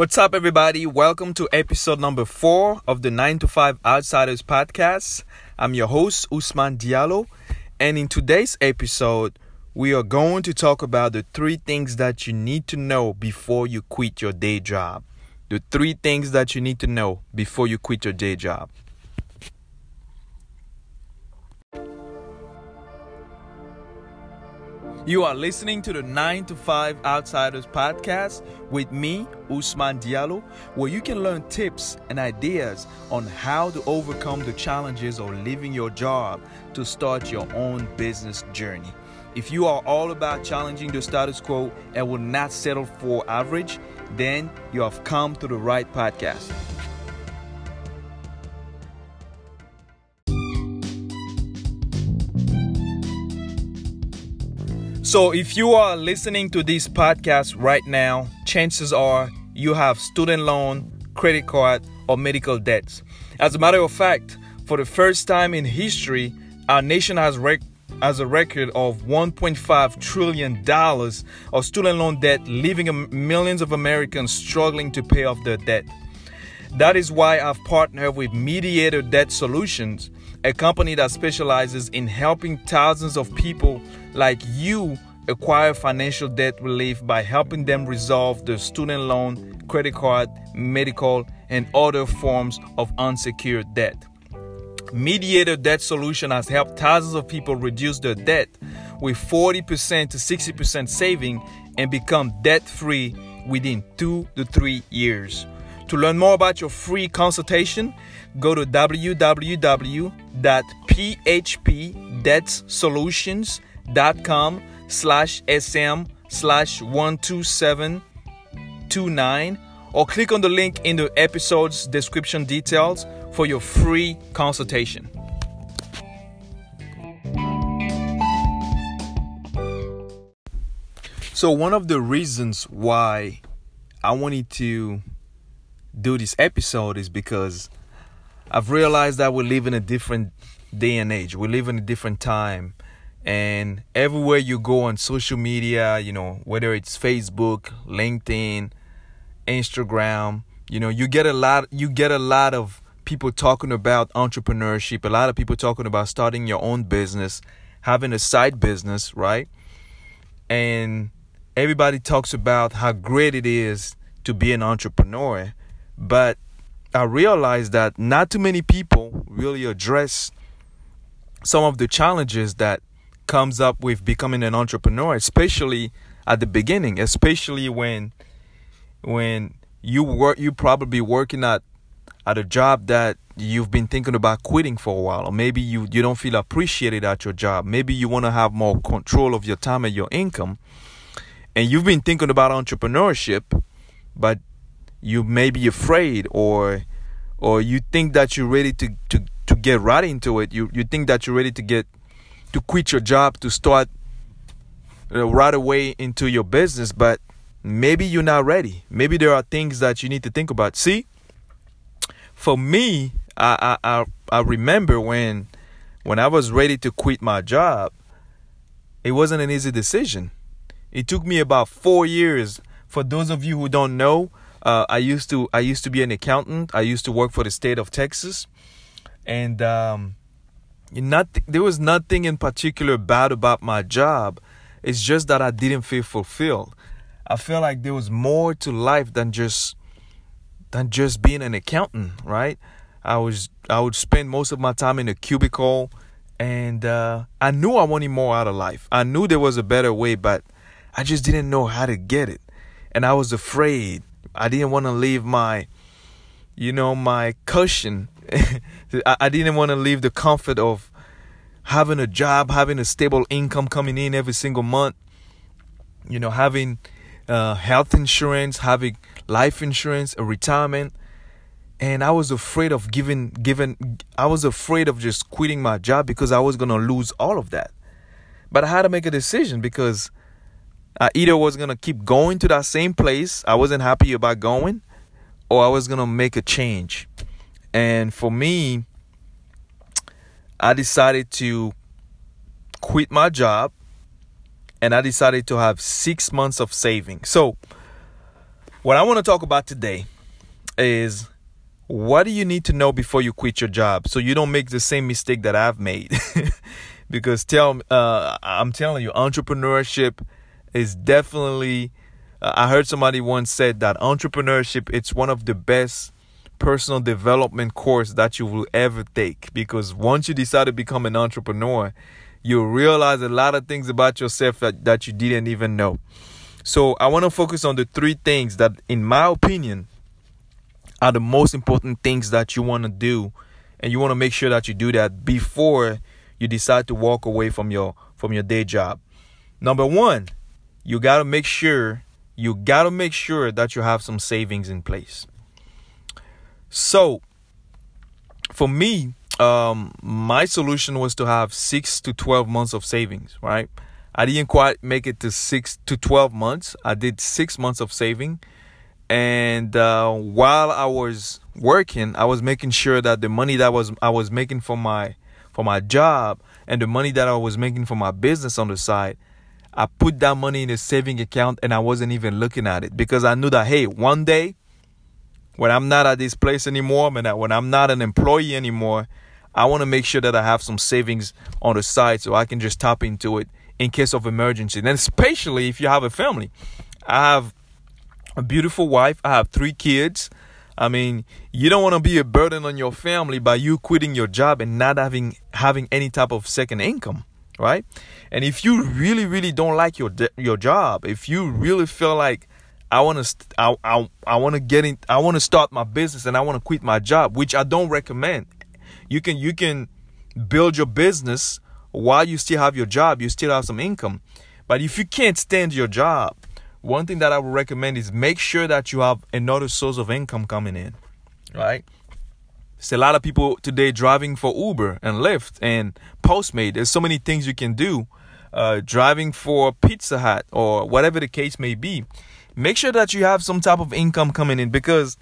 What's up, everybody? Welcome to episode number four of the 9 to 5 Outsiders podcast. I'm your host, Usman Diallo, and in today's episode, we are going to talk about the three things that you need to know before you quit your day job. The three things that you need to know before you quit your day job. You are listening to the 9 to 5 Outsiders podcast with me, Usman Diallo, where you can learn tips and ideas on how to overcome the challenges of leaving your job to start your own business journey. If you are all about challenging the status quo and will not settle for average, then you have come to the right podcast. So, if you are listening to this podcast right now, chances are you have student loan, credit card, or medical debts. As a matter of fact, for the first time in history, our nation has rec- has a record of 1.5 trillion dollars of student loan debt, leaving millions of Americans struggling to pay off their debt. That is why I've partnered with Mediator Debt Solutions, a company that specializes in helping thousands of people like you acquire financial debt relief by helping them resolve their student loan, credit card, medical, and other forms of unsecured debt. Mediator Debt Solution has helped thousands of people reduce their debt with 40% to 60% saving and become debt free within two to three years. To learn more about your free consultation, go to www.phpdebtsolutions.com slash sm slash 12729 or click on the link in the episode's description details for your free consultation. So, one of the reasons why I wanted to do this episode is because I've realized that we live in a different day and age. We live in a different time. And everywhere you go on social media, you know, whether it's Facebook, LinkedIn, Instagram, you know, you get a lot you get a lot of people talking about entrepreneurship, a lot of people talking about starting your own business, having a side business, right? And everybody talks about how great it is to be an entrepreneur, but I realized that not too many people really address some of the challenges that comes up with becoming an entrepreneur, especially at the beginning, especially when when you work you probably working at at a job that you've been thinking about quitting for a while or maybe you you don't feel appreciated at your job. Maybe you want to have more control of your time and your income. And you've been thinking about entrepreneurship but you may be afraid or or you think that you're ready to to to get right into it you you think that you're ready to get to quit your job to start right away into your business, but maybe you're not ready. Maybe there are things that you need to think about. See, for me, I I I remember when when I was ready to quit my job, it wasn't an easy decision. It took me about four years. For those of you who don't know, uh, I used to I used to be an accountant. I used to work for the state of Texas, and um, Nothing, there was nothing in particular bad about my job. It's just that I didn't feel fulfilled. I felt like there was more to life than just than just being an accountant, right? I was I would spend most of my time in a cubicle and uh, I knew I wanted more out of life. I knew there was a better way, but I just didn't know how to get it. And I was afraid. I didn't want to leave my you know, my cushion I, didn't want to leave the comfort of having a job, having a stable income coming in every single month, you know, having uh, health insurance, having life insurance, a retirement. And I was afraid of giving, giving, I was afraid of just quitting my job because I was going to lose all of that. But I had to make a decision because I either was to keep going to that same place I wasn't happy about going, or I was to make a change. And for me, I decided to quit my job and I decided to have six months of saving. So what I want to talk about today is what do you need to know before you quit your job so you don't make the same mistake that I've made. because tell uh, I'm telling you, entrepreneurship is definitely. Uh, I heard somebody once said that entrepreneurship it's one of the best personal development course that you will ever take because once you decide to become an entrepreneur, you'll realize a lot of things about yourself that, that you didn't even know. So I want to focus on the three things that, in my opinion, are the most important things that you want to do, and you want to make sure that you do that before you decide to walk away from your from your day job. Number one, you got to make sure you got to make sure that you have some savings in place. So, for me, um, my solution was to have six to 12 months of savings, right? I didn't quite make it to six to 12 months. I did six months of saving. And uh, while I was working, I was making sure that the money that was I was making for my for my job and the money that I was making for my business on the side, I put that money in a saving account and I wasn't even looking at it because I knew that hey, one day when I'm not at this place anymore, when I'm not an employee anymore, I want to make sure that I have some savings on the side so I can just tap into it in case of emergency. And especially if you have a family. I have a beautiful wife, I have three kids. I mean, you don't want to be a burden on your family by you quitting your job and not having having any type of second income, right? And if you really really don't like your your job, if you really feel like I want to I, I, I want to get in I want to start my business and I want to quit my job, which I don't recommend. You can you can build your business while you still have your job, you still have some income. But if you can't stand your job, one thing that I would recommend is make sure that you have another source of income coming in. Right? There's a lot of people today driving for Uber and Lyft and Postmate. There's so many things you can do. Uh, driving for Pizza Hut or whatever the case may be. Make sure that you have some type of income coming in because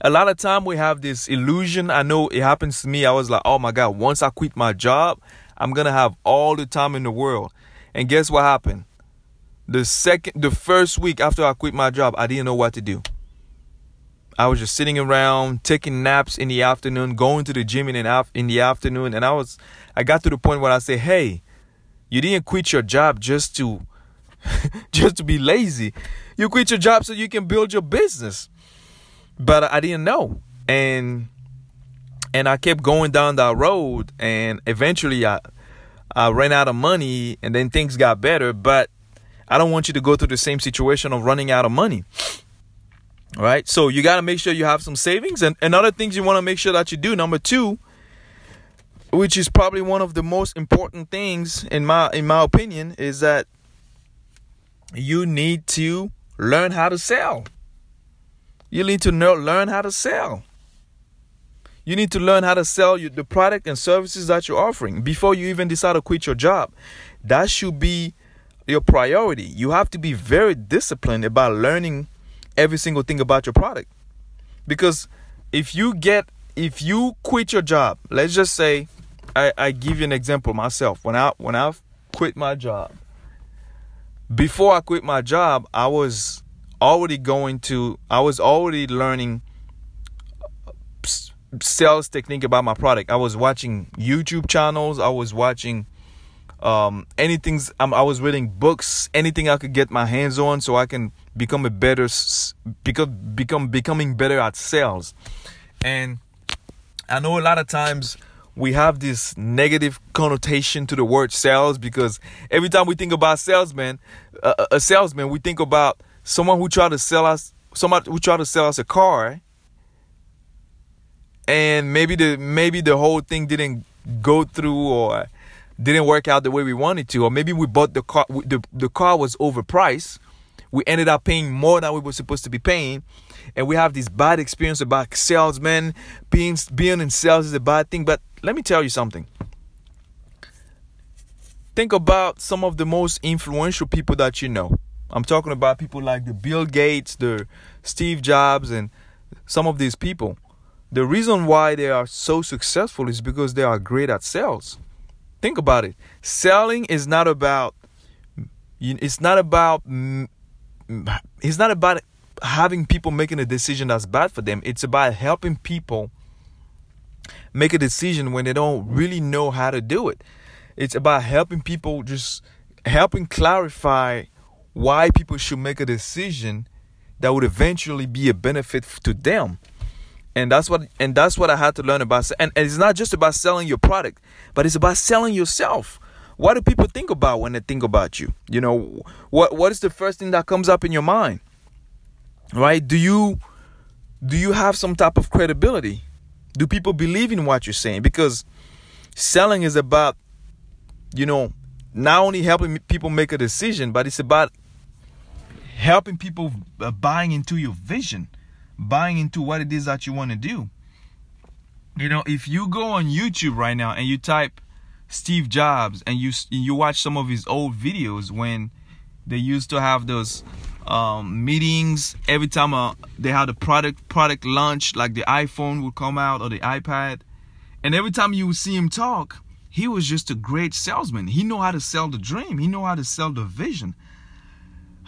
a lot of time we have this illusion. I know it happens to me. I was like oh my god once i quit my job i'm gonna have all the time in the world. And guess what happened? The second the first week after i quit my job i didn't know what to do i was just sitting around taking naps in the afternoon going to the gym in, the in the afternoon and i was i got to the point where i said hey you didn't quit your job just to just to be lazy. You quit your job so you can build your business. But I didn't know. And and I kept going down that road and eventually I I ran out of money and then things got better, but I don't want you to go through the same situation of running out of money. All right? So you got to make sure you have some savings and, and other things you want to make sure that you do. Number 2, which is probably one of the most important things in my in my opinion is that you need to learn how to sell. You need to know, learn how to sell. You need to learn how to sell the product and services that you're offering before you even decide to quit your job. That should be your priority. You have to be very disciplined about learning every single thing about your product. Because if you get if you quit your job, let's just say I, I give you an example myself. When I when I quit my job, before I quit my job, I was already going to, I was already learning uh, sales technique about my product. I was watching YouTube channels. I was watching um, anything. Um, I was reading books, anything I could get my hands on, so I can become a better, become become becoming better at sales. And I know a lot of times we have this negative connotation to the word sales because every time we think about salesman, uh, a salesman, we think about someone who tried to sell us, somebody who tried to sell us a car, and maybe the maybe the whole thing didn't go through or didn't work out the way we wanted to, or maybe we bought the car, the the car was overpriced. We ended up paying more than we were supposed to be paying, and we have this bad experience about salesmen being being in sales is a bad thing. But let me tell you something. Think about some of the most influential people that you know. I'm talking about people like the Bill Gates, the Steve Jobs, and some of these people. The reason why they are so successful is because they are great at sales. Think about it. Selling is not about it's not about mm, it's not about having people making a decision that's bad for them. It's about helping people make a decision when they don't really know how to do it. It's about helping people just helping clarify why people should make a decision that would eventually be a benefit to them. And that's what and that's what I had to learn about and, and it's not just about selling your product, but it's about selling yourself. What do people think about when they think about you? You know, what what is the first thing that comes up in your mind? Right? Do you do you have some type of credibility? Do people believe in what you're saying? Because selling is about you know, not only helping people make a decision, but it's about helping people buying into your vision, buying into what it is that you want to do. You know, if you go on YouTube right now and you type Steve Jobs and you you watch some of his old videos when they used to have those um, meetings every time uh, they had a product product launch like the iPhone would come out or the iPad and every time you would see him talk he was just a great salesman. He know how to sell the dream. He know how to sell the vision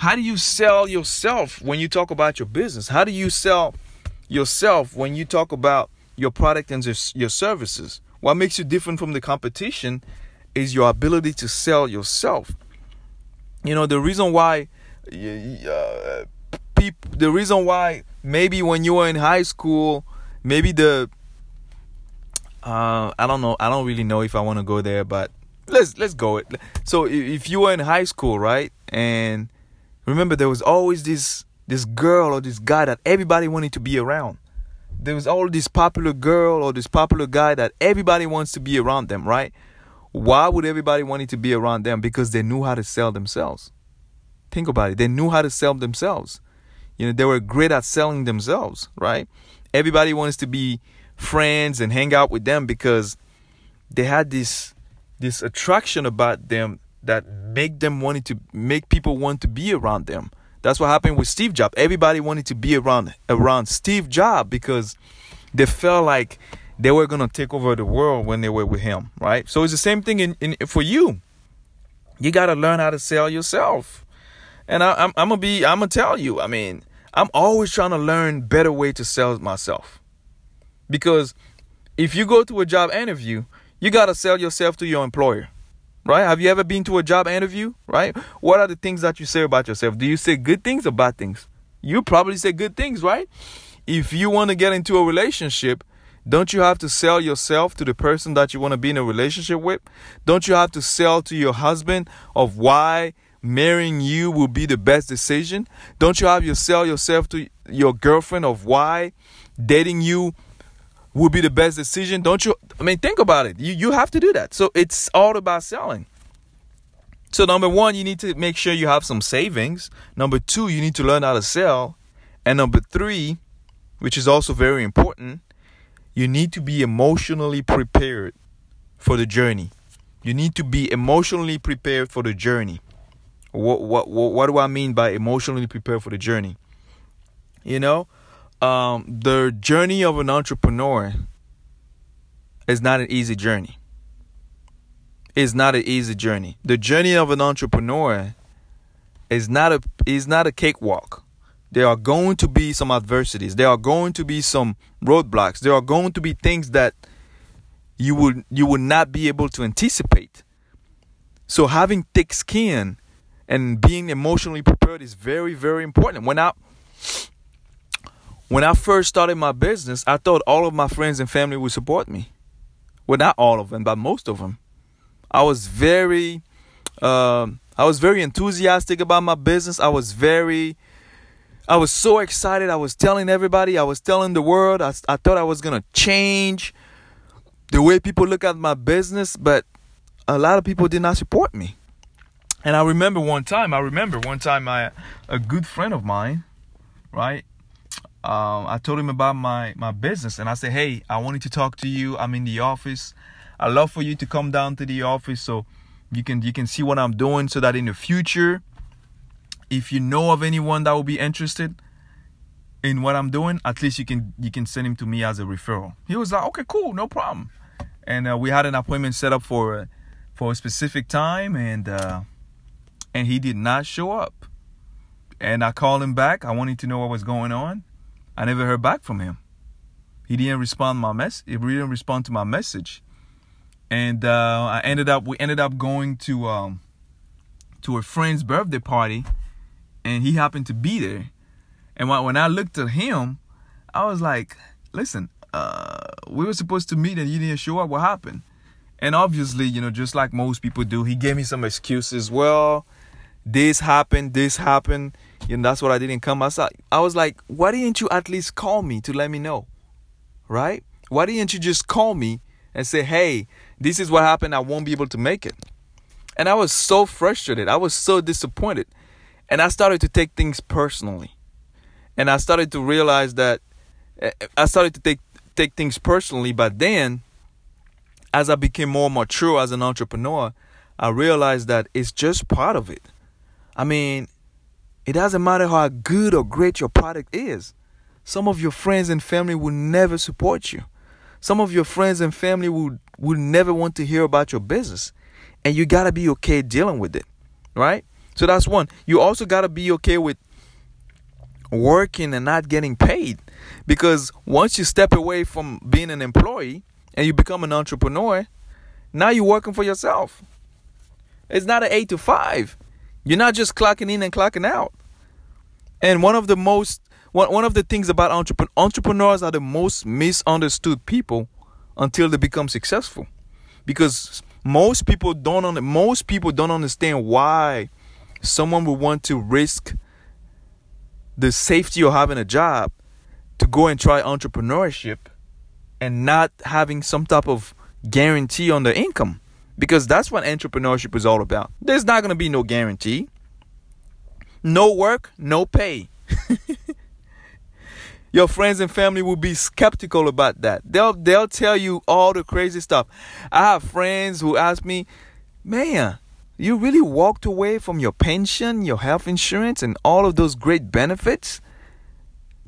how do you sell yourself when you talk about your business how do you sell yourself when you talk about your product and your services what makes you different from the competition is your ability to sell yourself. You know, the reason why uh, people, the reason why maybe when you were in high school, maybe the uh, I don't know, I don't really know if I want to go there, but let's let's go it. So if you were in high school, right, and remember there was always this this girl or this guy that everybody wanted to be around there was all this popular girl or this popular guy that everybody wants to be around them, right? Why would everybody want to be around them? Because they knew how to sell themselves. Think about it. They knew how to sell themselves. You know, they were great at selling themselves, right? Everybody wants to be friends and hang out with them because they had this this attraction about them that make them wanted to make people want to be around them. That's what happened with Steve Jobs. Everybody wanted to be around around Steve Jobs because they felt like they were gonna take over the world when they were with him, right? So it's the same thing in, in for you. You gotta learn how to sell yourself. And I, I'm, I'm gonna be, I'm gonna tell you. I mean, I'm always trying to learn better way to sell myself. Because if you go to a job interview, you gotta sell yourself to your employer right? Have you ever been to a job interview, right? What are the things that you say about yourself? Do you say good things or bad things? You probably say good things, right? If you want to get into a relationship, don't you have to sell yourself to the person that you want to be in a relationship with? Don't you have to sell to your husband of why marrying you will be the best decision? Don't you have to sell yourself to your girlfriend of why dating you would be the best decision. Don't you? I mean, think about it. You you have to do that. So it's all about selling. So number one, you need to make sure you have some savings. Number two, you need to learn how to sell. And number three, which is also very important, you need to be emotionally prepared for the journey. You need to be emotionally prepared for the journey. What what what, what do I mean by emotionally prepared for the journey? You know, um, the journey of an entrepreneur is not an easy journey. It's not an easy journey. The journey of an entrepreneur is not a is not a cakewalk. There are going to be some adversities. There are going to be some roadblocks. There are going to be things that you would you would not be able to anticipate. So having thick skin and being emotionally prepared is very very important. When I when I first started my business, I thought all of my friends and family would support me. Well, not all of them, but most of them. I was very, um, I was very enthusiastic about my business. I was very, I was so excited. I was telling everybody. I was telling the world. I, I thought I was gonna change the way people look at my business, but a lot of people did not support me. And I remember one time. I remember one time. I a good friend of mine, right? Um, I told him about my my business, and I said, "Hey, I wanted to talk to you. I'm in the office. I love for you to come down to the office so you can you can see what I'm doing, so that in the future, if you know of anyone that will be interested in what I'm doing, at least you can you can send him to me as a referral." He was like, "Okay, cool, no problem." And uh, we had an appointment set up for for a specific time, and uh, and he did not show up And I called him back. I wanted to know what was going on. I never heard back from him. He didn't respond my mess. He didn't respond to my message. And uh, I ended up. We ended up going to um, to a friend's birthday party, and he happened to be there. And when I looked at him, I was like, "Listen, uh, we were supposed to meet, and you didn't show up. What happened?" And obviously, you know, just like most people do, he gave me some excuses. Well, this happened, this happened, and that's what I didn't come. Like, I was like, why didn't you at least call me to let me know? Right? Why didn't you just call me and say, hey, this is what happened. I won't be able to make it. And I was so frustrated. I was so disappointed. And I started to take things personally. And I started to realize that eh, I started to take take things personally, but then as I became more mature as an entrepreneur, I realized that it's just part of it. I mean, it doesn't matter how good or great your product is. Some of your friends and family will never support you. Some of your friends and family will, will never want to hear about your business. And you got to be okay dealing with it, right? So that's one. You also got to be okay with working and not getting paid. Because once you step away from being an employee, and you become an entrepreneur, now you're working for yourself. It's not an eight to five. You're not just clocking in and clocking out. And one of the most one, one of the things about entrepreneurs entrepreneurs are the most misunderstood people until they become successful. Because most people don't most people don't understand why someone would want to risk the safety of having a job to go and try entrepreneurship and not having some type of guarantee on the income because that's what entrepreneurship is all about. There's not going to be no guarantee. No work, no pay. Your friends and family will be skeptical about that. They'll they'll tell you all the crazy stuff. I have friends who ask me, "Man, you really walked away from your pension, your health insurance and all of those great benefits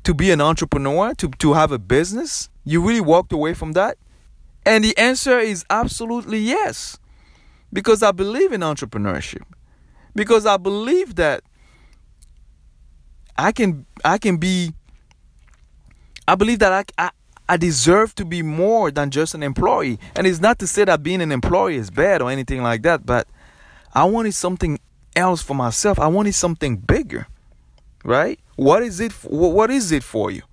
to be an entrepreneur, to to have a business?" You really walked away from that? And the answer is absolutely yes. Because I believe in entrepreneurship. Because I believe that I can I can be I believe that I, I I deserve to be more than just an employee. And it's not to say that being an employee is bad or anything like that, but I wanted something else for myself. I wanted something bigger. Right? What is it what is it for you?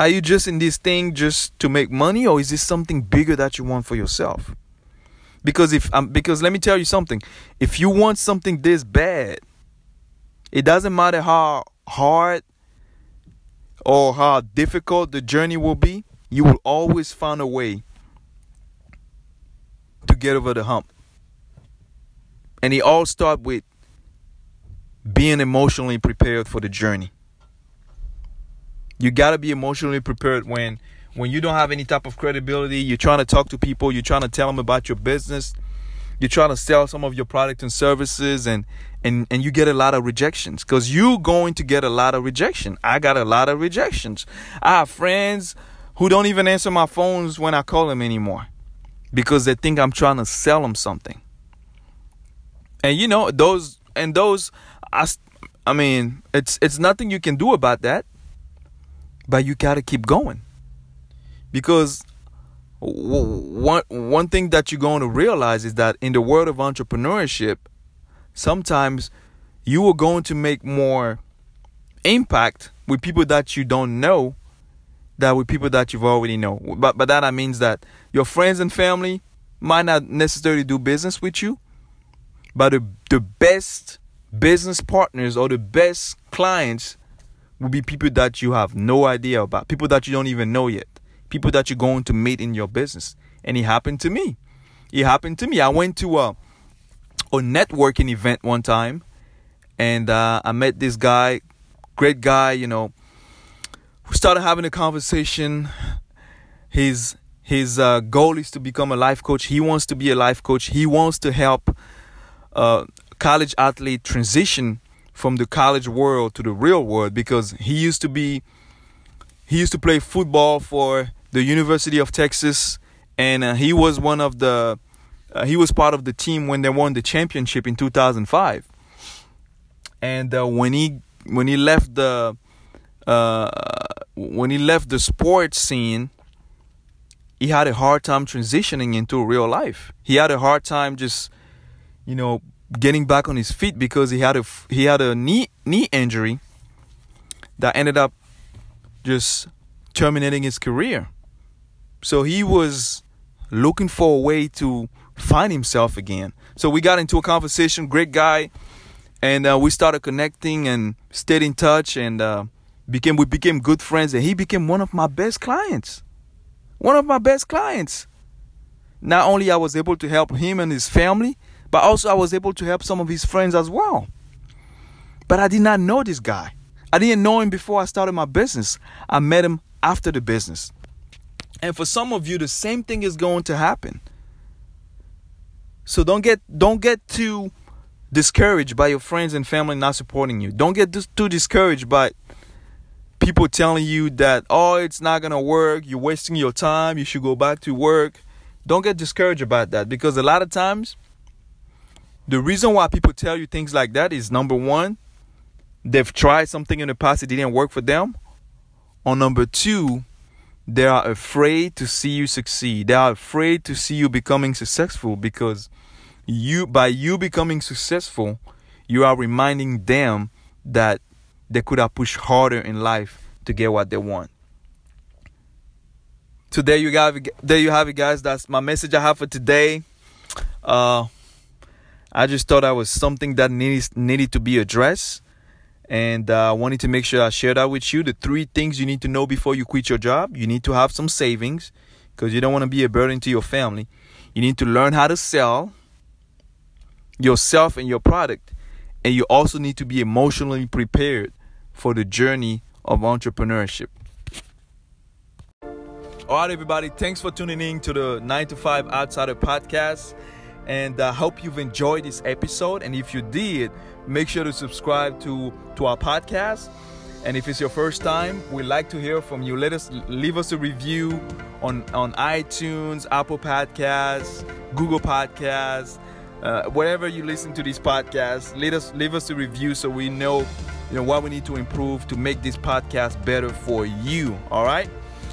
Are you just in this thing just to make money, or is this something bigger that you want for yourself? Because if um, because let me tell you something, if you want something this bad, it doesn't matter how hard or how difficult the journey will be, you will always find a way to get over the hump. And it all starts with being emotionally prepared for the journey. You got to be emotionally prepared when when you don't have any type of credibility, you're trying to talk to people, you're trying to tell them about your business, you're trying to sell some of your products and services and and and you get a lot of rejections cuz you're going to get a lot of rejection. I got a lot of rejections. I have friends who don't even answer my phones when I call them anymore because they think I'm trying to sell them something. And you know, those and those I I mean, it's it's nothing you can do about that but you got to keep going. Because one one thing that you're going to realize is that in the world of entrepreneurship sometimes you are going to make more impact with people that you don't know than with people that you've already know. But but that means that your friends and family might not necessarily do business with you but the, the best business partners or the best clients will be people that you have no idea about, people that you don't even know yet, people that you're going to meet in your business. And it happened to me. It happened to me. I went to a, a networking event one time and uh, I met this guy, great guy, you know. We started having a conversation. His his uh, goal is to become a life coach. He wants to be a life coach. He wants to help uh, college athlete transition from the college world to the real world because he used to be he used to play football for the University of Texas and uh, he was one of the uh, he was part of the team when they won the championship in 2005 and uh, when he when he left the uh, when he left the sports scene, he had a hard time transitioning into real life. He had a hard time just, you know, getting back on his feet because he had a he had a knee knee injury that ended up just terminating his career. So he was looking for a way to find himself again. So we got into a conversation. Great guy, and uh, we started connecting and stayed in touch, and uh, became we became good friends. And he became one of my best clients. One of my best clients. Not only I was able to help him and his family, but also I was able to help some of his friends as well. But I did not know this guy. I didn't know him before I started my business. I met him after the business. And for some of you, the same thing is going to happen. So don't get don't get too discouraged by your friends and family not supporting you. Don't get too discouraged by people telling you that oh it's not gonna work. You're wasting your time. You should go back to work. Don't get discouraged about that because a lot of times the reason why people tell you things like that is number one, they've tried something in the past it didn't work for them. Or number two, they are afraid to see you succeed. They are afraid to see you becoming successful because you by you becoming successful, you are reminding them that they could have pushed harder in life to get what they want. So there you have it, there you have it guys. That's my message I have for today. Uh I just thought that was something that needed needed to be addressed and I uh, wanted to make sure I share that with you. The three things you need to know before you quit your job you need to have some savings because you don't want to be a burden to your family. You need to learn how to sell yourself and your product, and you also need to be emotionally prepared for the journey of entrepreneurship. All right, everybody, thanks for tuning in to the 9 to 5 Outsider podcast. And I hope you've enjoyed this episode. And if you did, make sure to subscribe to, to our podcast. And if it's your first time, we'd like to hear from you. Let us leave us a review on, on iTunes, Apple Podcasts, Google Podcasts, uh, wherever you listen to these podcasts. Let us leave us a review so we know, you know what we need to improve to make this podcast better for you. All right.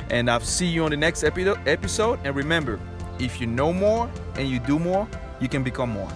And I'll see you on the next episode. And remember, if you know more and you do more, you can become more.